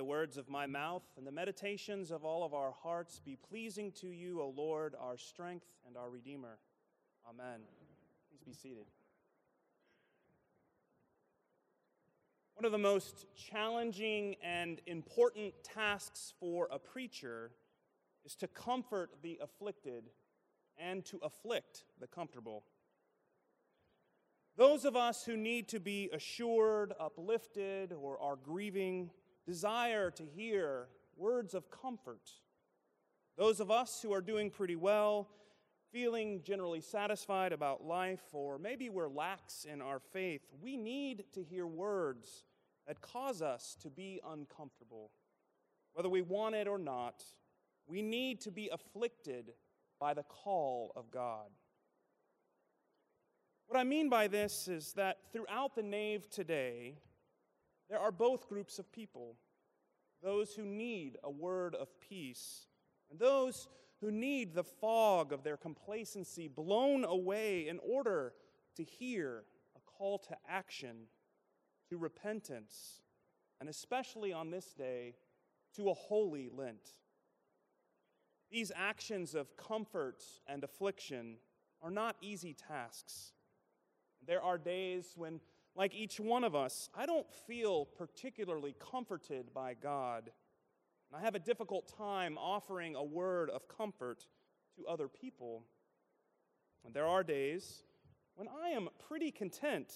the words of my mouth and the meditations of all of our hearts be pleasing to you, O Lord, our strength and our Redeemer. Amen. Please be seated. One of the most challenging and important tasks for a preacher is to comfort the afflicted and to afflict the comfortable. Those of us who need to be assured, uplifted, or are grieving desire to hear words of comfort. Those of us who are doing pretty well, feeling generally satisfied about life, or maybe we're lax in our faith, we need to hear words that cause us to be uncomfortable. Whether we want it or not, we need to be afflicted by the call of God. What I mean by this is that throughout the nave today, there are both groups of people those who need a word of peace, and those who need the fog of their complacency blown away in order to hear a call to action, to repentance, and especially on this day, to a holy Lent. These actions of comfort and affliction are not easy tasks. There are days when, like each one of us, I don't feel particularly comforted by God. And I have a difficult time offering a word of comfort to other people. And there are days when I am pretty content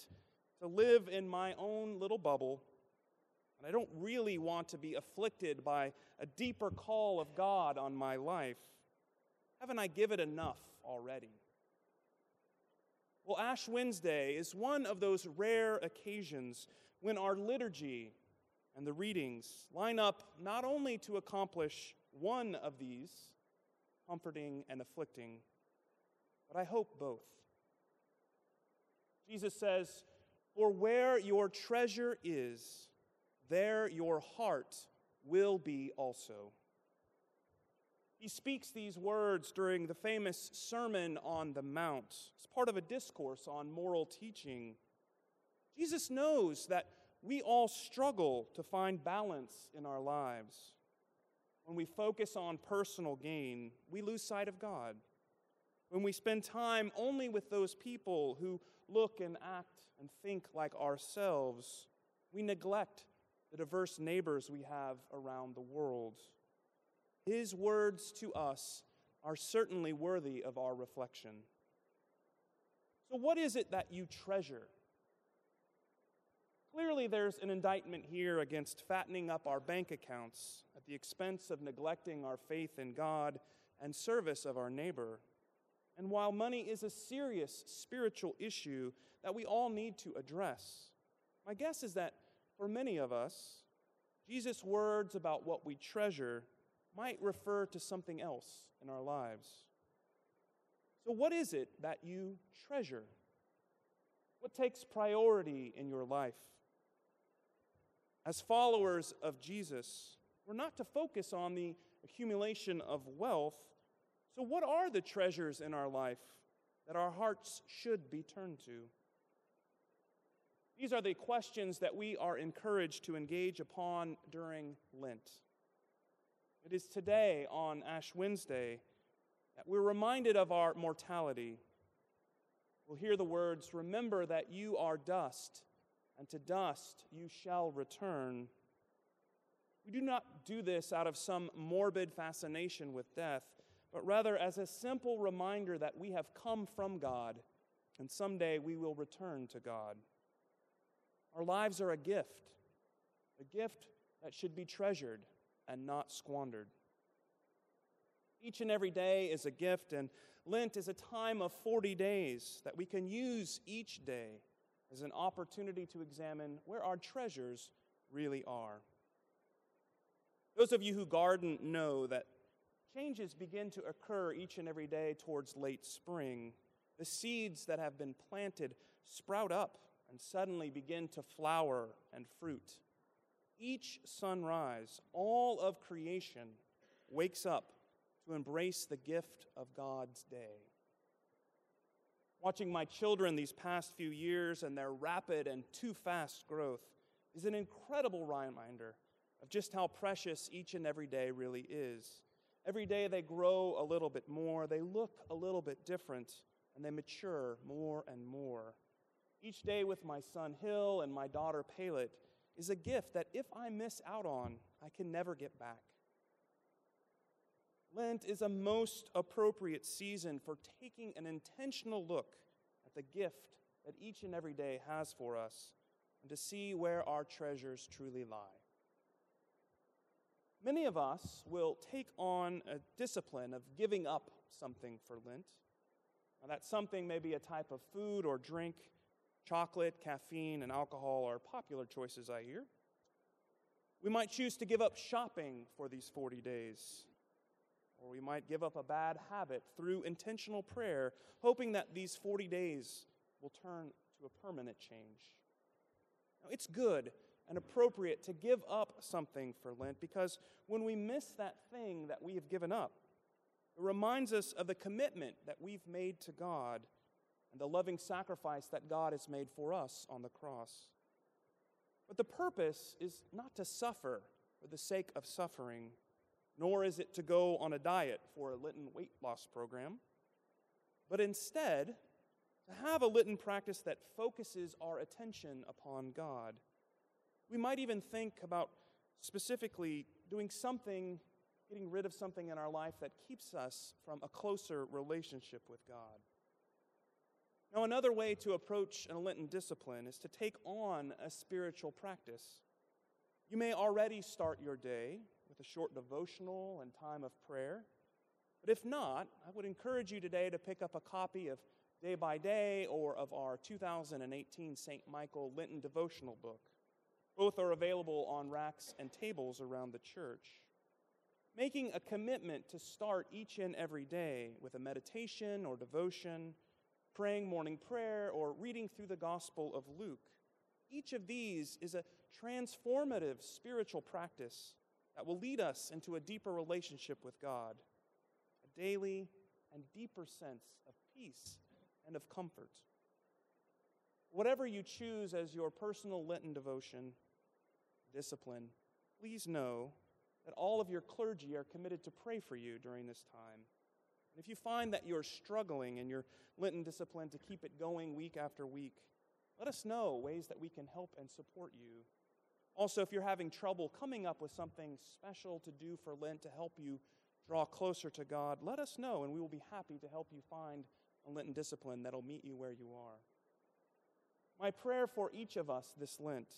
to live in my own little bubble, and I don't really want to be afflicted by a deeper call of God on my life. Haven't I given enough already? Well, Ash Wednesday is one of those rare occasions when our liturgy and the readings line up not only to accomplish one of these, comforting and afflicting, but I hope both. Jesus says, For where your treasure is, there your heart will be also. He speaks these words during the famous Sermon on the Mount as part of a discourse on moral teaching. Jesus knows that we all struggle to find balance in our lives. When we focus on personal gain, we lose sight of God. When we spend time only with those people who look and act and think like ourselves, we neglect the diverse neighbors we have around the world. His words to us are certainly worthy of our reflection. So, what is it that you treasure? Clearly, there's an indictment here against fattening up our bank accounts at the expense of neglecting our faith in God and service of our neighbor. And while money is a serious spiritual issue that we all need to address, my guess is that for many of us, Jesus' words about what we treasure might refer to something else in our lives. So, what is it that you treasure? What takes priority in your life? As followers of Jesus, we're not to focus on the accumulation of wealth. So, what are the treasures in our life that our hearts should be turned to? These are the questions that we are encouraged to engage upon during Lent. It is today, on Ash Wednesday, that we're reminded of our mortality. We'll hear the words Remember that you are dust, and to dust you shall return. We do not do this out of some morbid fascination with death, but rather as a simple reminder that we have come from God, and someday we will return to God. Our lives are a gift, a gift that should be treasured and not squandered. Each and every day is a gift, and Lent is a time of 40 days that we can use each day as an opportunity to examine where our treasures really are. Those of you who garden know that changes begin to occur each and every day towards late spring. The seeds that have been planted sprout up and suddenly begin to flower and fruit each sunrise, all of creation wakes up to embrace the gift of God's day. Watching my children these past few years and their rapid and too fast growth is an incredible reminder of just how precious each and every day really is. Every day they grow a little bit more, they look a little bit different, and they mature more and more. Each day with my son Hill and my daughter Palet is a gift that if I miss out on, I can never get back. Lent is a most appropriate season for taking an intentional look at the gift that each and every day has for us and to see where our treasures truly lie. Many of us will take on a discipline of giving up something for Lent. Now, that something may be a type of food or drink. Chocolate, caffeine, and alcohol are popular choices, I hear. We might choose to give up shopping for these 40 days. Or we might give up a bad habit through intentional prayer, hoping that these 40 days will turn to a permanent change. Now, it's good and appropriate to give up something for Lent because when we miss that thing that we have given up, it reminds us of the commitment that we've made to God and the loving sacrifice that God has made for us on the cross. But the purpose is not to suffer for the sake of suffering, nor is it to go on a diet for a Lenten weight loss program, but instead to have a Lenten practice that focuses our attention upon God. We might even think about specifically doing something, getting rid of something in our life that keeps us from a closer relationship with God. Now, another way to approach a Lenten discipline is to take on a spiritual practice. You may already start your day with a short devotional and time of prayer. But if not, I would encourage you today to pick up a copy of Day by Day or of our 2018 St. Michael Lenten devotional book. Both are available on racks and tables around the church. Making a commitment to start each and every day with a meditation or devotion praying morning prayer, or reading through the Gospel of Luke. Each of these is a transformative spiritual practice that will lead us into a deeper relationship with God, a daily and deeper sense of peace and of comfort. Whatever you choose as your personal Lenten devotion, discipline, please know that all of your clergy are committed to pray for you during this time and if you find that you're struggling in your Lenten discipline to keep it going week after week, let us know ways that we can help and support you. Also, if you're having trouble coming up with something special to do for Lent to help you draw closer to God, let us know, and we will be happy to help you find a Lenten discipline that'll meet you where you are. My prayer for each of us this Lent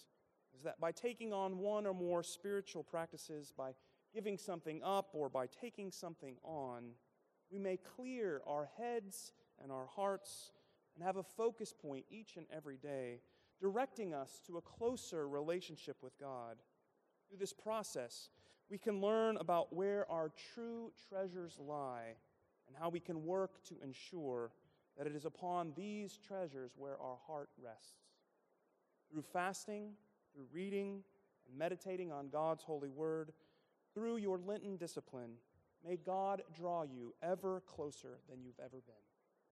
is that by taking on one or more spiritual practices, by giving something up, or by taking something on, we may clear our heads and our hearts and have a focus point each and every day, directing us to a closer relationship with God. Through this process, we can learn about where our true treasures lie and how we can work to ensure that it is upon these treasures where our heart rests. Through fasting, through reading and meditating on God's holy word, through your Lenten discipline, May God draw you ever closer than you've ever been.